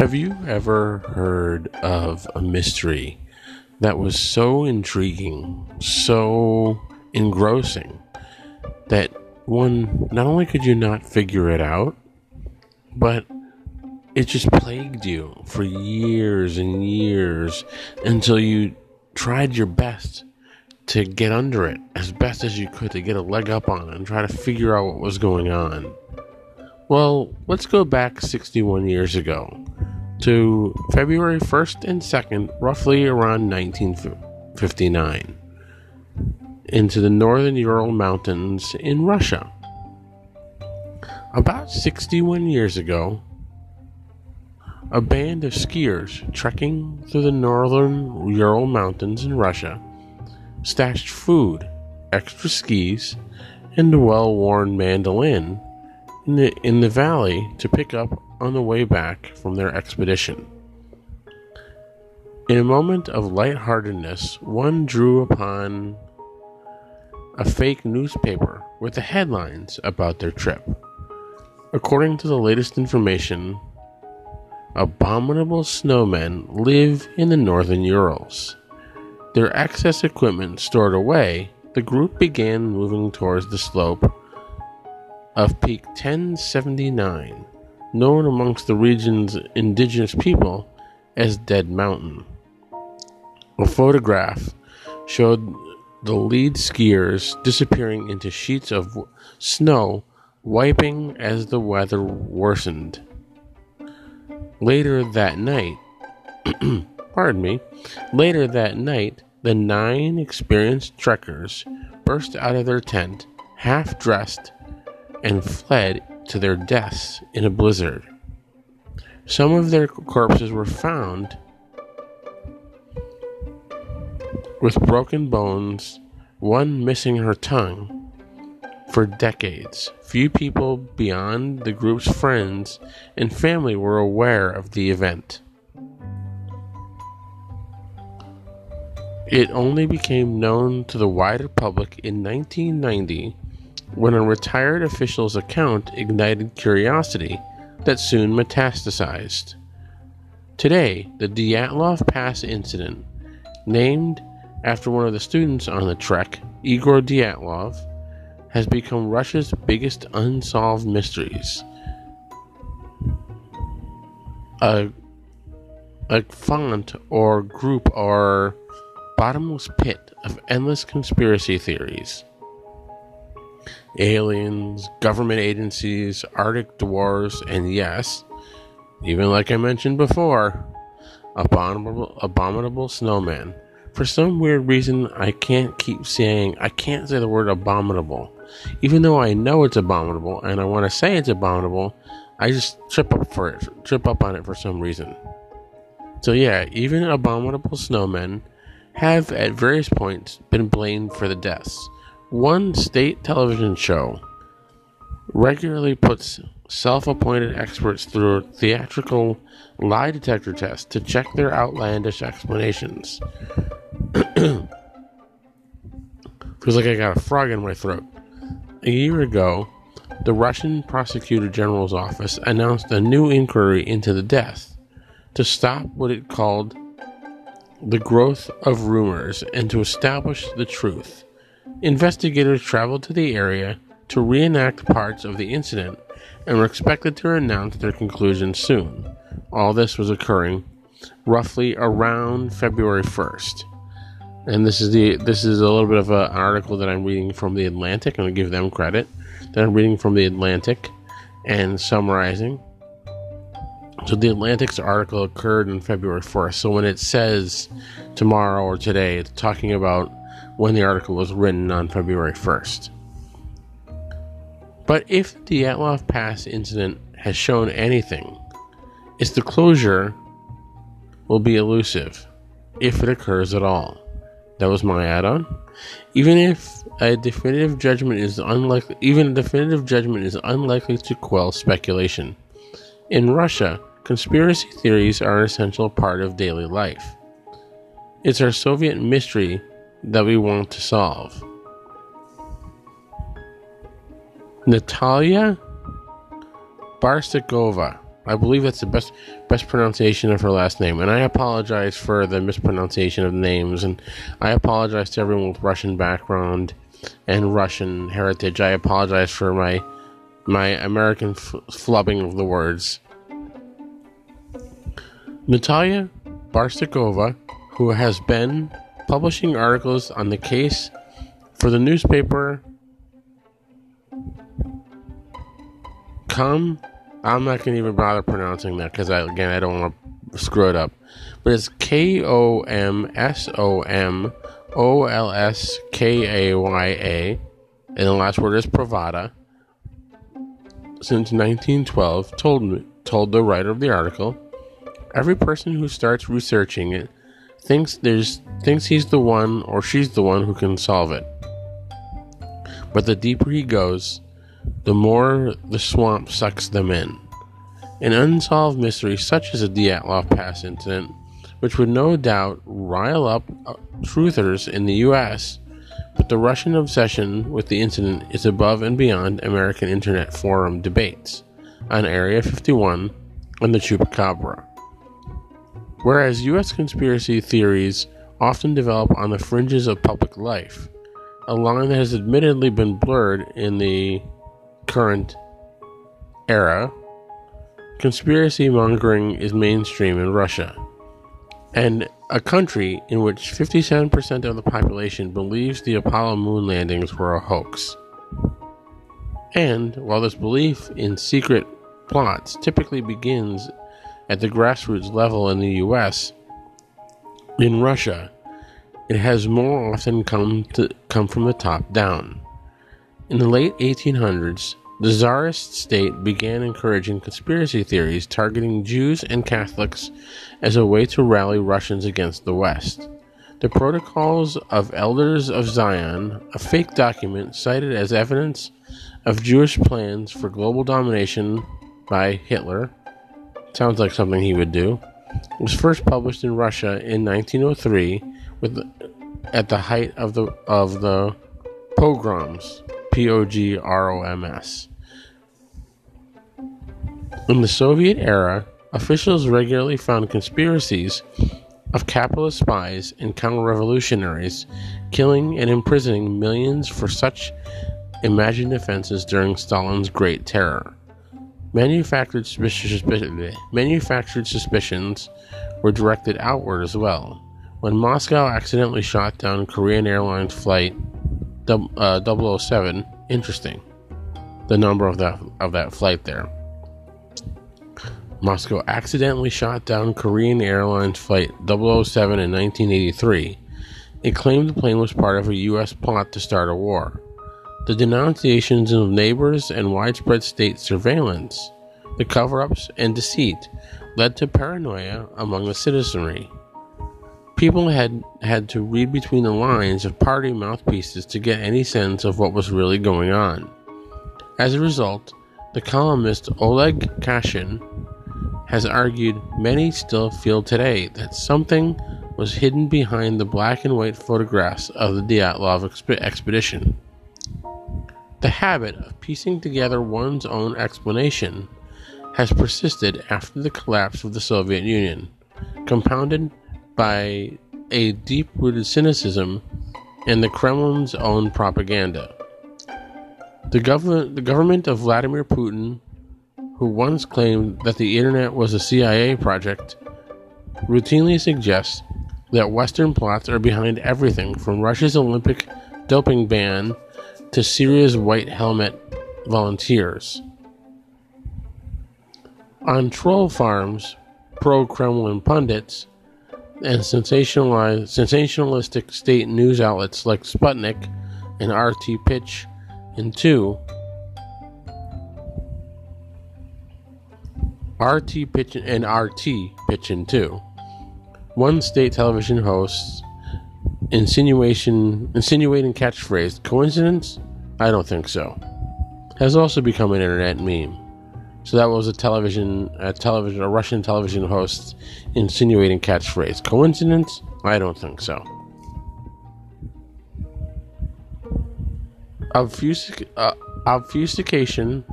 Have you ever heard of a mystery that was so intriguing, so engrossing, that one, not only could you not figure it out, but it just plagued you for years and years until you tried your best to get under it as best as you could to get a leg up on it and try to figure out what was going on. Well, let's go back 61 years ago to February 1st and 2nd, roughly around 1959, into the northern Ural Mountains in Russia. About 61 years ago, a band of skiers trekking through the northern Ural Mountains in Russia stashed food, extra skis, and a well worn mandolin in the, in the valley to pick up on the way back from their expedition. In a moment of lightheartedness, one drew upon a fake newspaper with the headlines about their trip. According to the latest information, abominable snowmen live in the northern Urals. Their excess equipment stored away, the group began moving towards the slope of Peak 1079 known amongst the region's indigenous people as Dead Mountain. A photograph showed the lead skiers disappearing into sheets of snow, wiping as the weather worsened. Later that night, pardon me, later that night, the nine experienced trekkers burst out of their tent, half dressed, and fled to their deaths in a blizzard. Some of their corpses were found with broken bones, one missing her tongue. For decades, few people beyond the group's friends and family were aware of the event. It only became known to the wider public in 1990 when a retired official's account ignited curiosity that soon metastasized. Today, the Dyatlov Pass incident, named after one of the students on the trek, Igor Dyatlov, has become Russia's biggest unsolved mysteries. A, a font or group or bottomless pit of endless conspiracy theories aliens, government agencies, Arctic dwarves, and yes, even like I mentioned before, abominable, abominable snowman. For some weird reason, I can't keep saying, I can't say the word abominable. Even though I know it's abominable and I want to say it's abominable, I just trip up for it, trip up on it for some reason. So yeah, even abominable snowmen have at various points been blamed for the deaths. One state television show regularly puts self appointed experts through a theatrical lie detector test to check their outlandish explanations. Feels like I got a frog in my throat. A year ago, the Russian Prosecutor General's office announced a new inquiry into the death to stop what it called the growth of rumors and to establish the truth. Investigators traveled to the area to reenact parts of the incident and were expected to announce their conclusions soon. All this was occurring roughly around February 1st. And this is the this is a little bit of an article that I'm reading from the Atlantic. I'm going to give them credit. That I'm reading from the Atlantic and summarizing. So the Atlantic's article occurred on February 1st. So when it says tomorrow or today, it's talking about when the article was written on February 1st. But if the Dyatlov Pass incident has shown anything, it's the closure will be elusive if it occurs at all. That was my add-on. Even if a definitive judgment is unlikely, even a definitive judgment is unlikely to quell speculation. In Russia, conspiracy theories are an essential part of daily life. It's our Soviet mystery that we want to solve. Natalia Barstikova I believe that's the best best pronunciation of her last name. And I apologize for the mispronunciation of names, and I apologize to everyone with Russian background and Russian heritage. I apologize for my my American f- flubbing of the words. Natalia Barstikova, who has been publishing articles on the case for the newspaper Come, I'm not gonna even bother pronouncing that because I again I don't want to screw it up. But it's K O M S O M O L S K A Y A, and the last word is Pravada. Since 1912, told told the writer of the article, every person who starts researching it thinks there's thinks he's the one or she's the one who can solve it. But the deeper he goes, the more the swamp sucks them in. An unsolved mystery such as the Dyatlov Pass incident, which would no doubt rile up uh, truthers in the U.S., but the Russian obsession with the incident is above and beyond American Internet Forum debates on Area 51 and the Chupacabra. Whereas U.S. conspiracy theories often develop on the fringes of public life, a line that has admittedly been blurred in the current era, conspiracy mongering is mainstream in Russia, and a country in which 57% of the population believes the Apollo moon landings were a hoax. And while this belief in secret plots typically begins at the grassroots level in the US, in Russia, it has more often come to come from the top down. In the late 1800s, the Tsarist state began encouraging conspiracy theories targeting Jews and Catholics as a way to rally Russians against the West. The Protocols of Elders of Zion, a fake document cited as evidence of Jewish plans for global domination by Hitler, sounds like something he would do, was first published in Russia in 1903 with at the height of the of the pogroms. P O G R O M S. In the Soviet era, officials regularly found conspiracies of capitalist spies and counter revolutionaries killing and imprisoning millions for such imagined offenses during Stalin's Great Terror. Manufactured, manufactured suspicions were directed outward as well. When Moscow accidentally shot down Korean Airlines flight uh, 007. Interesting. The number of that of that flight there. Moscow accidentally shot down Korean Airlines Flight 007 in 1983. It claimed the plane was part of a U.S. plot to start a war. The denunciations of neighbors and widespread state surveillance, the cover ups and deceit, led to paranoia among the citizenry. People had had to read between the lines of party mouthpieces to get any sense of what was really going on. As a result, the columnist Oleg Kashin has argued many still feel today that something was hidden behind the black and white photographs of the Dyatlov exp- expedition. The habit of piecing together one's own explanation has persisted after the collapse of the Soviet Union, compounded by a deep rooted cynicism in the Kremlin's own propaganda. The government, the government of Vladimir Putin, who once claimed that the internet was a CIA project, routinely suggests that Western plots are behind everything from Russia's Olympic doping ban to Syria's white helmet volunteers. On troll farms, pro Kremlin pundits and sensationalistic state news outlets like Sputnik and RT Pitch and 2 RT Pitch and RT Pitch and 2 one state television hosts insinuation insinuating catchphrase coincidence I don't think so has also become an internet meme so that was a television, a television, a Russian television host insinuating catchphrase. Coincidence? I don't think so. Uh, obfuscation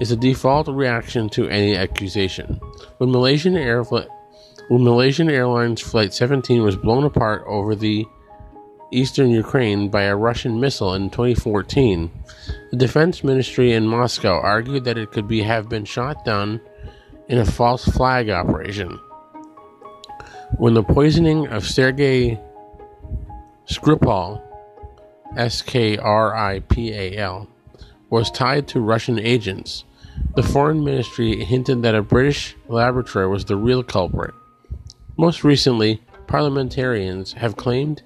is a default reaction to any accusation. When Malaysian, Air, when Malaysian Airlines Flight 17 was blown apart over the eastern Ukraine by a Russian missile in 2014, the defense ministry in Moscow argued that it could be, have been shot down in a false flag operation. When the poisoning of Sergei Skripal, S K R I P A L, was tied to Russian agents, the foreign ministry hinted that a British laboratory was the real culprit. Most recently, parliamentarians have claimed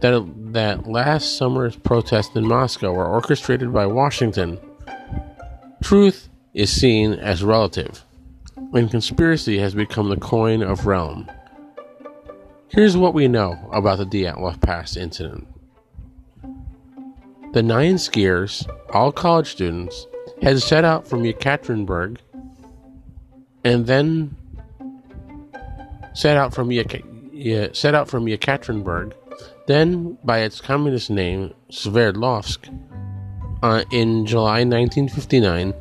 that, that last summer's protests in Moscow were orchestrated by Washington. Truth is seen as relative, and conspiracy has become the coin of realm. Here's what we know about the Dyatlov Pass incident. The nine skiers, all college students, had set out from Yekaterinburg and then set out from Yek- set out from Yekaterinburg then by its communist name Sverdlovsk, uh, in July 1959,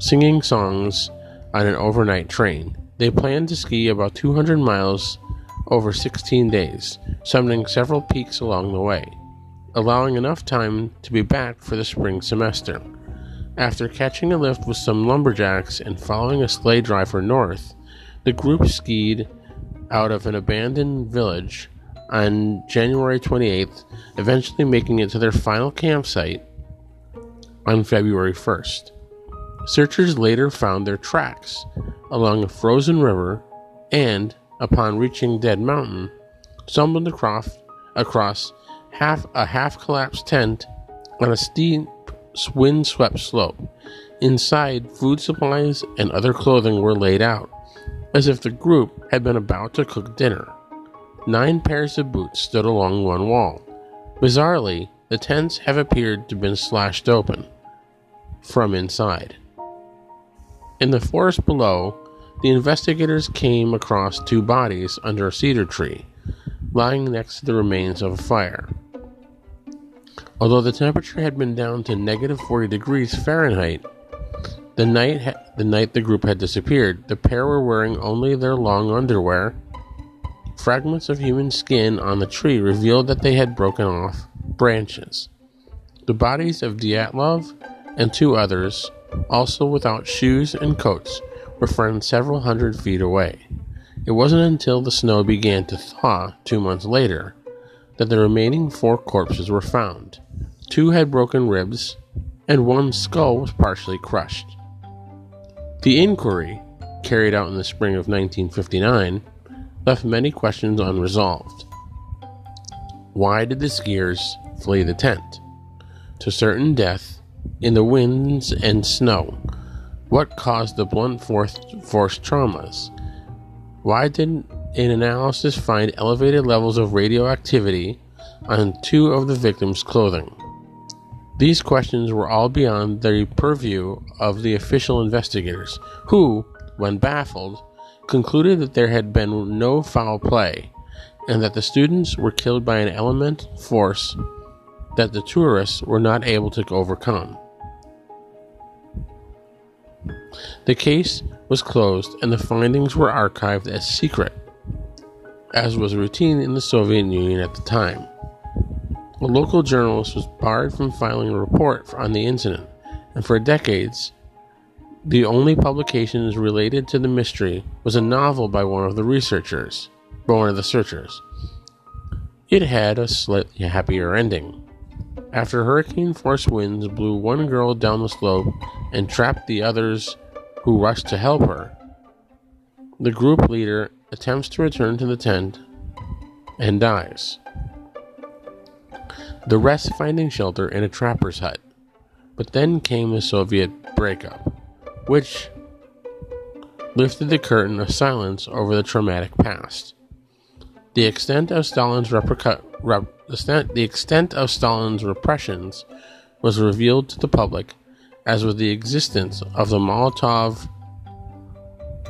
singing songs on an overnight train. They planned to ski about 200 miles over 16 days, summoning several peaks along the way, allowing enough time to be back for the spring semester. After catching a lift with some lumberjacks and following a sleigh driver north, the group skied out of an abandoned village on January 28th, eventually making it to their final campsite on February 1st. Searchers later found their tracks along a frozen river and, upon reaching Dead Mountain, stumbled across, across half a half collapsed tent on a steep, wind swept slope. Inside, food supplies and other clothing were laid out, as if the group had been about to cook dinner. Nine pairs of boots stood along one wall. Bizarrely, the tents have appeared to have been slashed open from inside. In the forest below, the investigators came across two bodies under a cedar tree, lying next to the remains of a fire. Although the temperature had been down to negative 40 degrees Fahrenheit, the night, ha- the night the group had disappeared, the pair were wearing only their long underwear Fragments of human skin on the tree revealed that they had broken off branches. The bodies of Dyatlov and two others, also without shoes and coats, were found several hundred feet away. It wasn't until the snow began to thaw two months later that the remaining four corpses were found. Two had broken ribs, and one skull was partially crushed. The inquiry, carried out in the spring of 1959, left many questions unresolved. Why did the skiers flee the tent? To certain death in the winds and snow. What caused the blunt force, force traumas? Why didn't an analysis find elevated levels of radioactivity on two of the victims' clothing? These questions were all beyond the purview of the official investigators, who, when baffled, concluded that there had been no foul play and that the students were killed by an element force that the tourists were not able to overcome. The case was closed and the findings were archived as secret, as was routine in the Soviet Union at the time. A local journalist was barred from filing a report on the incident, and for decades, the only publications related to the mystery was a novel by one of the researchers, one of the searchers. It had a slightly happier ending. After hurricane force winds blew one girl down the slope and trapped the others who rushed to help her, the group leader attempts to return to the tent and dies. The rest finding shelter in a trapper's hut. But then came the Soviet breakup which lifted the curtain of silence over the traumatic past. The extent of Stalin's reprica- rep- the extent of Stalin's repressions was revealed to the public, as was the existence of the Molotov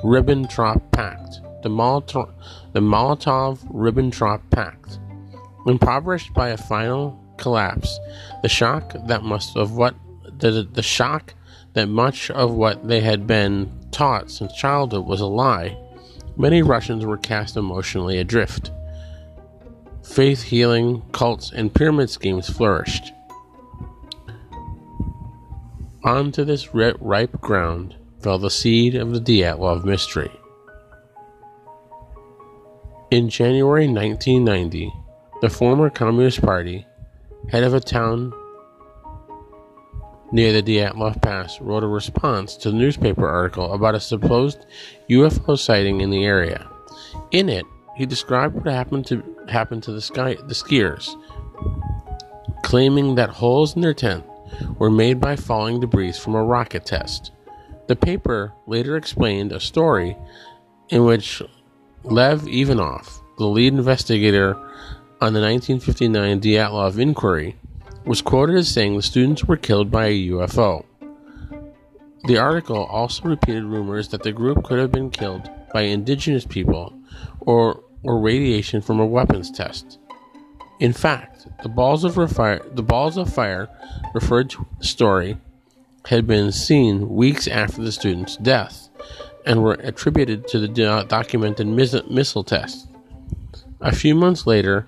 Ribbentrop Pact. The Molotov, the Molotov Ribbentrop Pact. Impoverished by a final collapse, the shock that must of what the, the shock that much of what they had been taught since childhood was a lie, many Russians were cast emotionally adrift. Faith healing, cults, and pyramid schemes flourished. Onto this ripe ground fell the seed of the Dyatlov mystery. In January 1990, the former Communist Party, head of a town near the Dyatlov Pass, wrote a response to the newspaper article about a supposed UFO sighting in the area. In it, he described what happened to happened to the sky the skiers, claiming that holes in their tent were made by falling debris from a rocket test. The paper later explained a story in which Lev Ivanov, the lead investigator on the 1959 Dyatlov inquiry, was quoted as saying the students were killed by a UFO. The article also repeated rumors that the group could have been killed by indigenous people or, or radiation from a weapons test. In fact, the balls of fire, the balls of fire referred to the story had been seen weeks after the student's death and were attributed to the documented missile test. A few months later,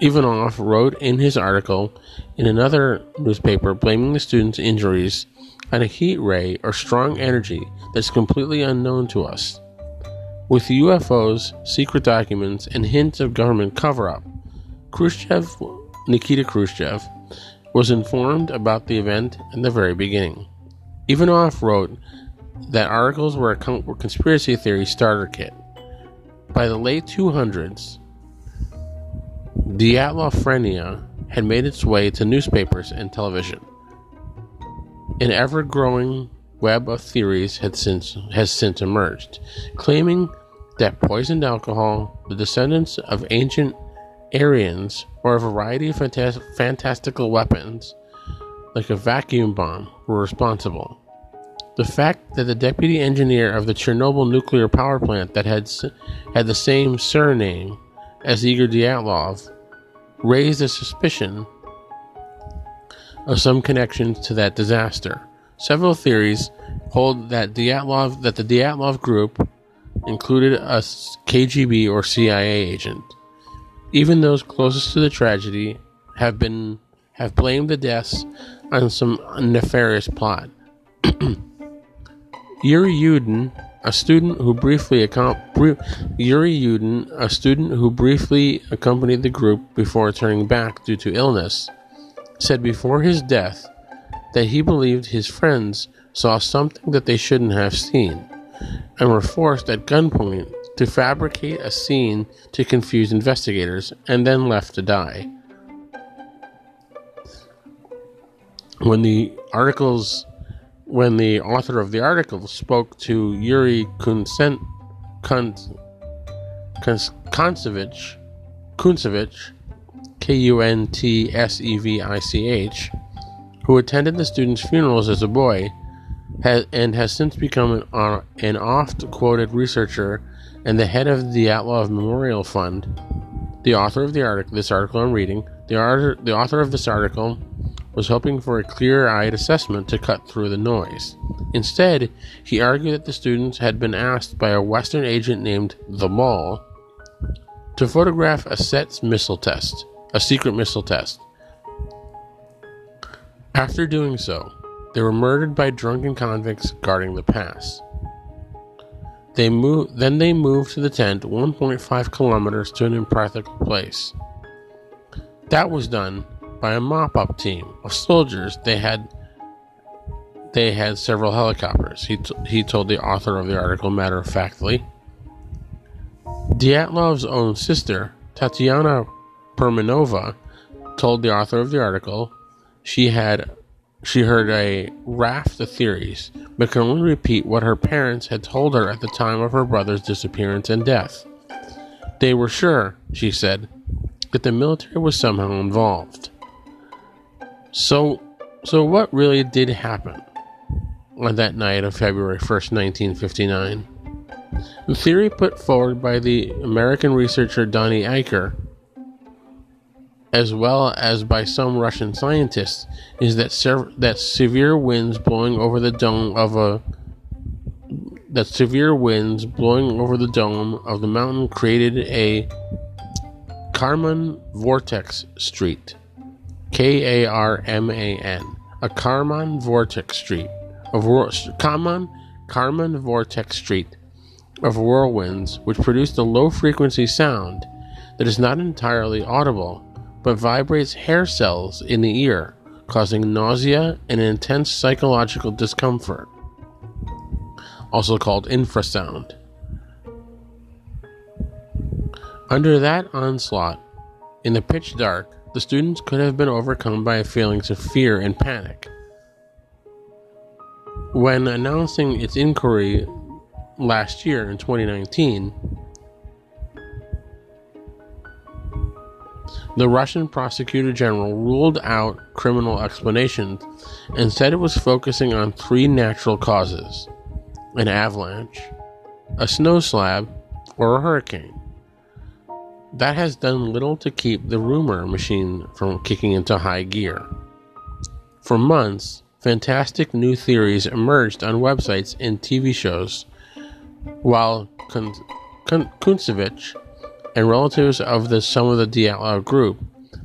Ivanov wrote in his article in another newspaper blaming the student's injuries on a heat ray or strong energy that's completely unknown to us. With UFOs, secret documents, and hints of government cover up, Khrushchev, Nikita Khrushchev, was informed about the event in the very beginning. Ivanov wrote that articles were a conspiracy theory starter kit. By the late 200s, Dyatlophrenia had made its way to newspapers and television. An ever growing web of theories since, has since emerged, claiming that poisoned alcohol, the descendants of ancient Aryans, or a variety of fantas- fantastical weapons, like a vacuum bomb, were responsible. The fact that the deputy engineer of the Chernobyl nuclear power plant that had, had the same surname as Igor Dyatlov raised a suspicion of some connections to that disaster. Several theories hold that Dyatlov that the Dyatlov group included a KGB or CIA agent. Even those closest to the tragedy have been have blamed the deaths on some nefarious plot. Yuri Yudin, a student who briefly Yuri Yudin, a student who briefly accompanied the group before turning back due to illness, said before his death that he believed his friends saw something that they shouldn't have seen and were forced at gunpoint to fabricate a scene to confuse investigators and then left to die. When the articles when the author of the article spoke to Yuri Kunsent, Kuntsevich, Kuntsevich, K U N T S E V I C H, who attended the students' funerals as a boy, has, and has since become an, uh, an oft quoted researcher and the head of the Dyatlov Memorial Fund, the author of the article, this article I'm reading, the author, the author of this article was hoping for a clear-eyed assessment to cut through the noise. Instead, he argued that the students had been asked by a Western agent named The Mall to photograph a SETS missile test, a secret missile test. After doing so, they were murdered by drunken convicts guarding the pass. They move, then they moved to the tent 1.5 kilometers to an impractical place. That was done by a mop-up team of soldiers. They had they had several helicopters. He, t- he told the author of the article matter of factly. Dyatlov's own sister, Tatiana Permanova, told the author of the article she had she heard a raft of theories, but could only repeat what her parents had told her at the time of her brother's disappearance and death. They were sure, she said, that the military was somehow involved. So, so what really did happen on that night of February 1st, 1959? The theory put forward by the American researcher Donnie Eichar as well as by some Russian scientists, is that sev- that severe winds blowing over the dome of a that severe winds blowing over the dome of the mountain created a Kármán vortex street. K A R M A N. A Kármán vortex street of Kármán Kármán vortex street of whirlwinds which produced a low frequency sound that is not entirely audible but vibrates hair cells in the ear, causing nausea and intense psychological discomfort, also called infrasound. Under that onslaught, in the pitch dark, the students could have been overcome by feelings of fear and panic. When announcing its inquiry last year in 2019, The Russian prosecutor general ruled out criminal explanations and said it was focusing on three natural causes an avalanche, a snow slab, or a hurricane. That has done little to keep the rumor machine from kicking into high gear. For months, fantastic new theories emerged on websites and TV shows, while Kun- Kun- and relatives of the some of the Dyatlov group,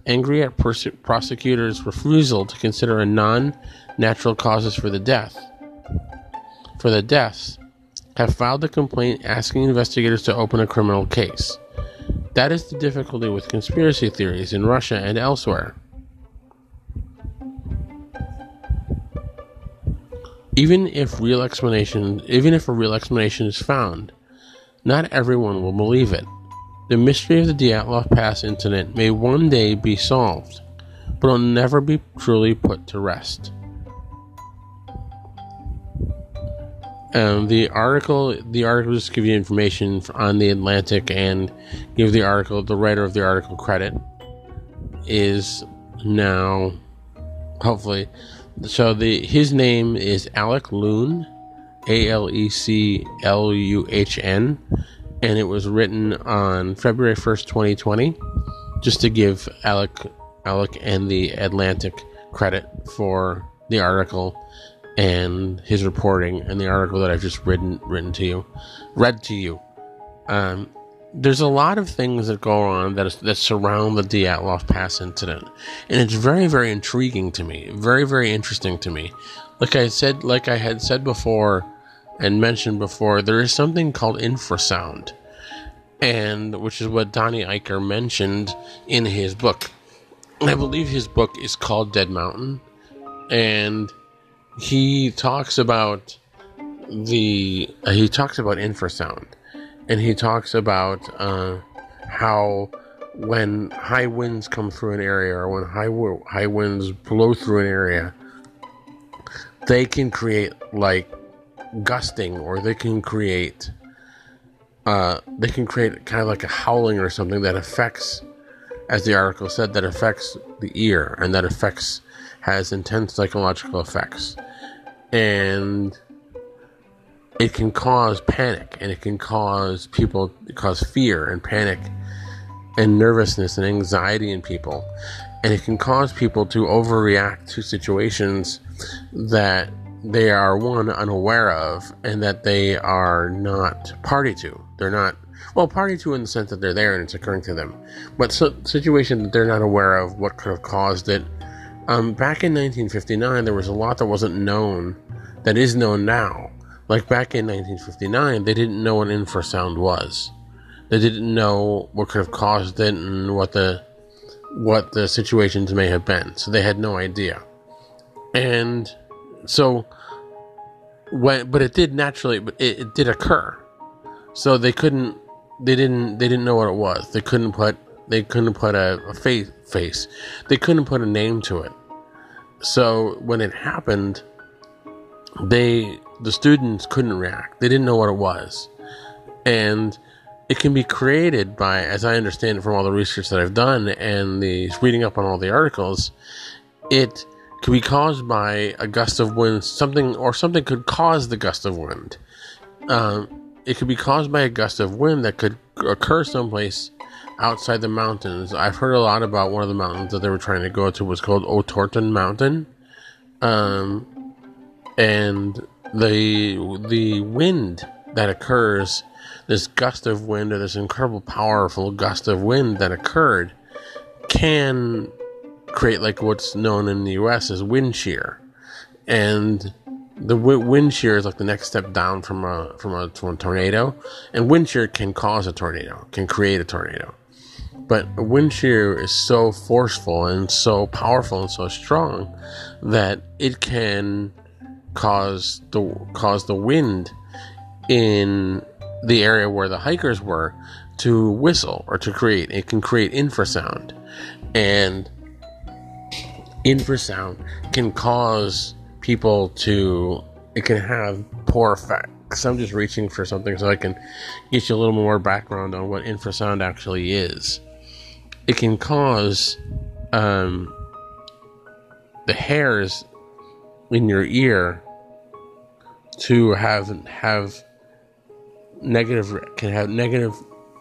angry at prosecutors' refusal to consider a non-natural causes for the death. For the deaths, have filed a complaint asking investigators to open a criminal case. That is the difficulty with conspiracy theories in Russia and elsewhere. Even if real explanation, even if a real explanation is found, not everyone will believe it. The mystery of the Dyatlov Pass incident may one day be solved, but it'll never be truly put to rest. Um, the article, the article just give you information on the Atlantic and give the article, the writer of the article credit is now, hopefully, so the his name is Alec Luhn, A L E C L U H N, and it was written on February 1st, 2020, just to give Alec, Alec and the Atlantic credit for the article and his reporting and the article that I've just written written to you, read to you. Um, there's a lot of things that go on that, that surround the Dyatlov Pass incident, and it's very, very intriguing to me, very, very interesting to me. Like I said, like I had said before, and mentioned before, there is something called infrasound, and which is what Donnie Eichar mentioned in his book. I believe his book is called Dead Mountain, and he talks about the uh, he talks about infrasound, and he talks about uh, how when high winds come through an area or when high high winds blow through an area, they can create like gusting or they can create uh, they can create kind of like a howling or something that affects as the article said that affects the ear and that affects has intense psychological effects and it can cause panic and it can cause people cause fear and panic and nervousness and anxiety in people. And it can cause people to overreact to situations that they are one unaware of and that they are not party to. They're not well party to in the sense that they're there and it's occurring to them. But so, situation that they're not aware of what could have caused it um, back in 1959 there was a lot that wasn't known that is known now. Like back in 1959 they didn't know what infrasound was. They didn't know what could have caused it and what the what the situations may have been. So they had no idea. And so when but it did naturally but it, it, did occur. So they couldn't they didn't they didn't know what it was. They couldn't put they couldn't put a, a face face. They couldn't put a name to it so when it happened they the students couldn't react they didn't know what it was and it can be created by as i understand it from all the research that i've done and the reading up on all the articles it could be caused by a gust of wind, something or something could cause the gust of wind. Um, it could be caused by a gust of wind that could occur someplace outside the mountains. I've heard a lot about one of the mountains that they were trying to go to was called Otorten Mountain. Um, and the the wind that occurs, this gust of wind or this incredible powerful gust of wind that occurred can create like what's known in the US as wind shear. And the wind shear is like the next step down from a from a, from a tornado, and wind shear can cause a tornado, can create a tornado. But a wind shear is so forceful and so powerful and so strong that it can cause the cause the wind in the area where the hikers were to whistle or to create. It can create infrasound, and infrasound can cause people to it can have poor effects. I'm just reaching for something so I can get you a little more background on what infrasound actually is. It can cause um, the hairs in your ear to have have negative can have negative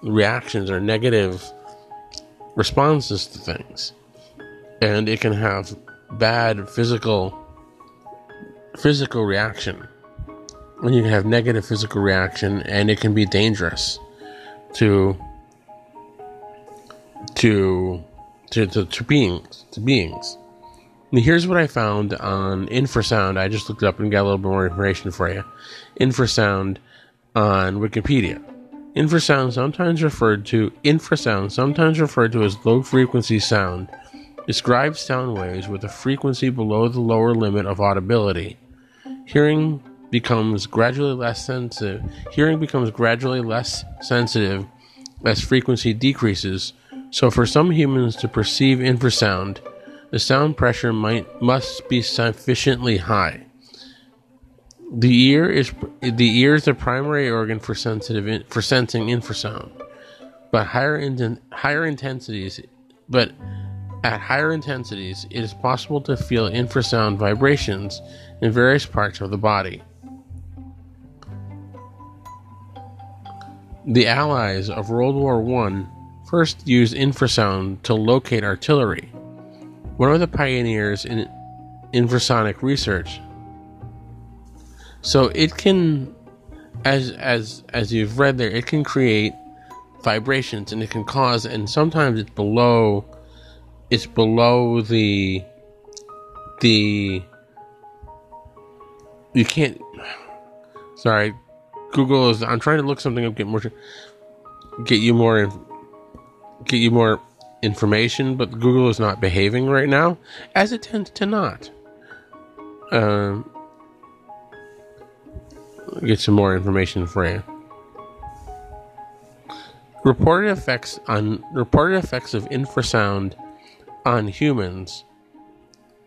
reactions or negative responses to things and it can have bad physical physical reaction. When you can have negative physical reaction, and it can be dangerous to to to, to, to beings to beings. And here's what I found on infrasound. I just looked up and got a little bit more information for you. Infrasound on Wikipedia. Infrasound sometimes referred to infrasound sometimes referred to as low frequency sound describes sound waves with a frequency below the lower limit of audibility hearing becomes gradually less sensitive. Hearing becomes gradually less sensitive as frequency decreases. So, for some humans to perceive infrasound, the sound pressure might must be sufficiently high. The ear is the ear is the primary organ for sensitive for sensing infrasound, but higher in, higher intensities, but at higher intensities, it is possible to feel infrasound vibrations in various parts of the body. The Allies of World War I first used infrasound to locate artillery. One of the pioneers in infrasonic research. So it can as as as you've read there, it can create vibrations and it can cause and sometimes it's below it's below the the you can't sorry google is i'm trying to look something up get more get you more get you more information but google is not behaving right now as it tends to not. Um get some more information for you. Reported effects on reported effects of infrasound on humans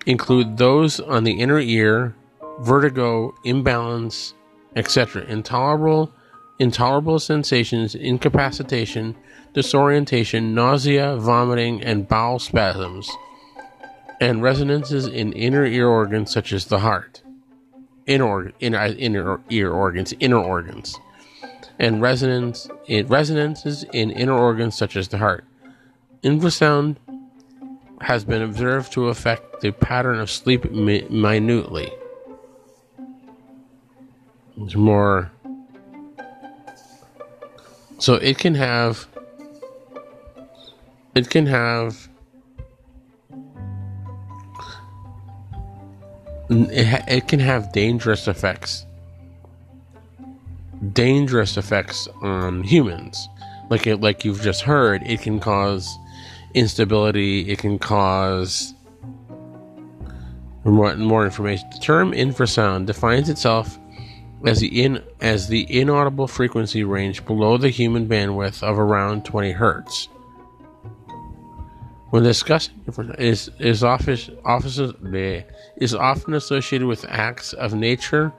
include those on the inner ear, vertigo, imbalance, etc. Intolerable, intolerable sensations, incapacitation, disorientation, nausea, vomiting, and bowel spasms, and resonances in inner ear organs such as the heart, inner, inner, inner ear organs, inner organs, and resonance resonances in inner organs such as the heart. Infrasound has been observed to affect the pattern of sleep mi- minutely. It's more. So it can have. It can have. It, ha- it can have dangerous effects. Dangerous effects on humans, like it, like you've just heard. It can cause instability. It can cause more, more information. The term infrasound defines itself as the in as the inaudible frequency range below the human bandwidth of around 20 hertz. When discussing is is office offices is often associated with acts of nature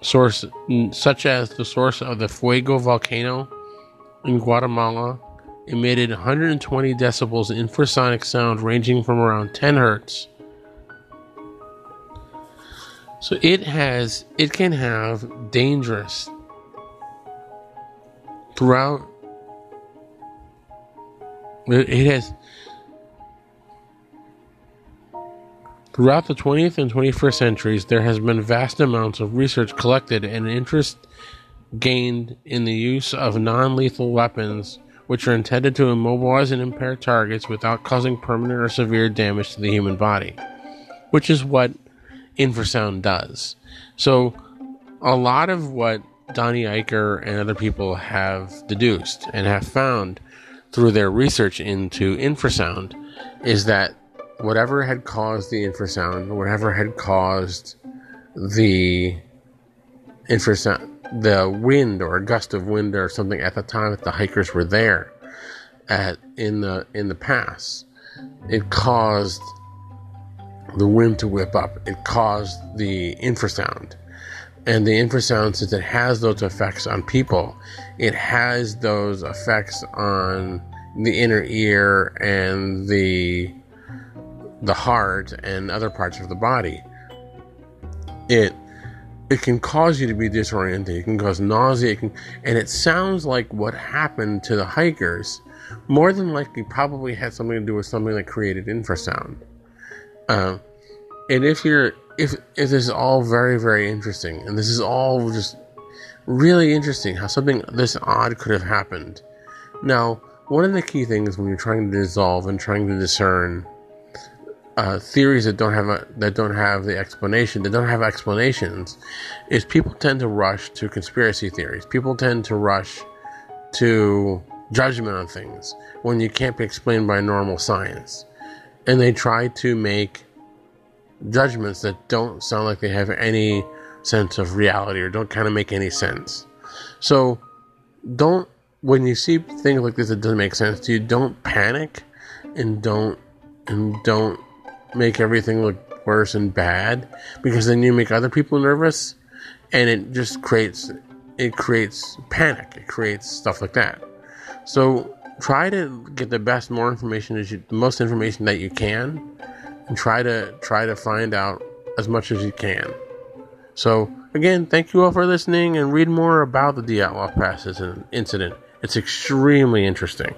source such as the source of the Fuego volcano in Guatemala emitted 120 decibels infrasonic sound ranging from around 10 hertz. So it has, it can have dangerous throughout. It has throughout the 20th and 21st centuries. There has been vast amounts of research collected and interest gained in the use of non-lethal weapons, which are intended to immobilize and impair targets without causing permanent or severe damage to the human body, which is what infrasound does. So, a lot of what Donnie Eichar and other people have deduced and have found through their research into infrasound is that whatever had caused the infrasound, whatever had caused the infrasound, the wind or a gust of wind or something at the time that the hikers were there at in the in the pass, it caused the wind to whip up. It caused the infrasound and the infrasound, since it has those effects on people, it has those effects on the inner ear and the the heart and other parts of the body. It it can cause you to be disoriented. It can cause nausea. It can, and it sounds like what happened to the hikers more than likely probably had something to do with something that created infrasound. Uh, and if you're if if this is all very very interesting, and this is all just really interesting how something this odd could have happened. Now, one of the key things when you're trying to dissolve and trying to discern uh, theories that don't have a, that don't have the explanation, that don't have explanations, is people tend to rush to conspiracy theories. People tend to rush to judgment on things when you can't be explained by normal science, and they try to make judgments that don't sound like they have any sense of reality or don't kind of make any sense. So don't when you see things like this that doesn't make sense to you, don't panic and don't and don't make everything look worse and bad because then you make other people nervous and it just creates it creates panic. It creates stuff like that. So try to get the best more information as you the most information that you can and try to try to find out as much as you can. So again, thank you all for listening and read more about the Dyatlov Pass incident. It's extremely interesting.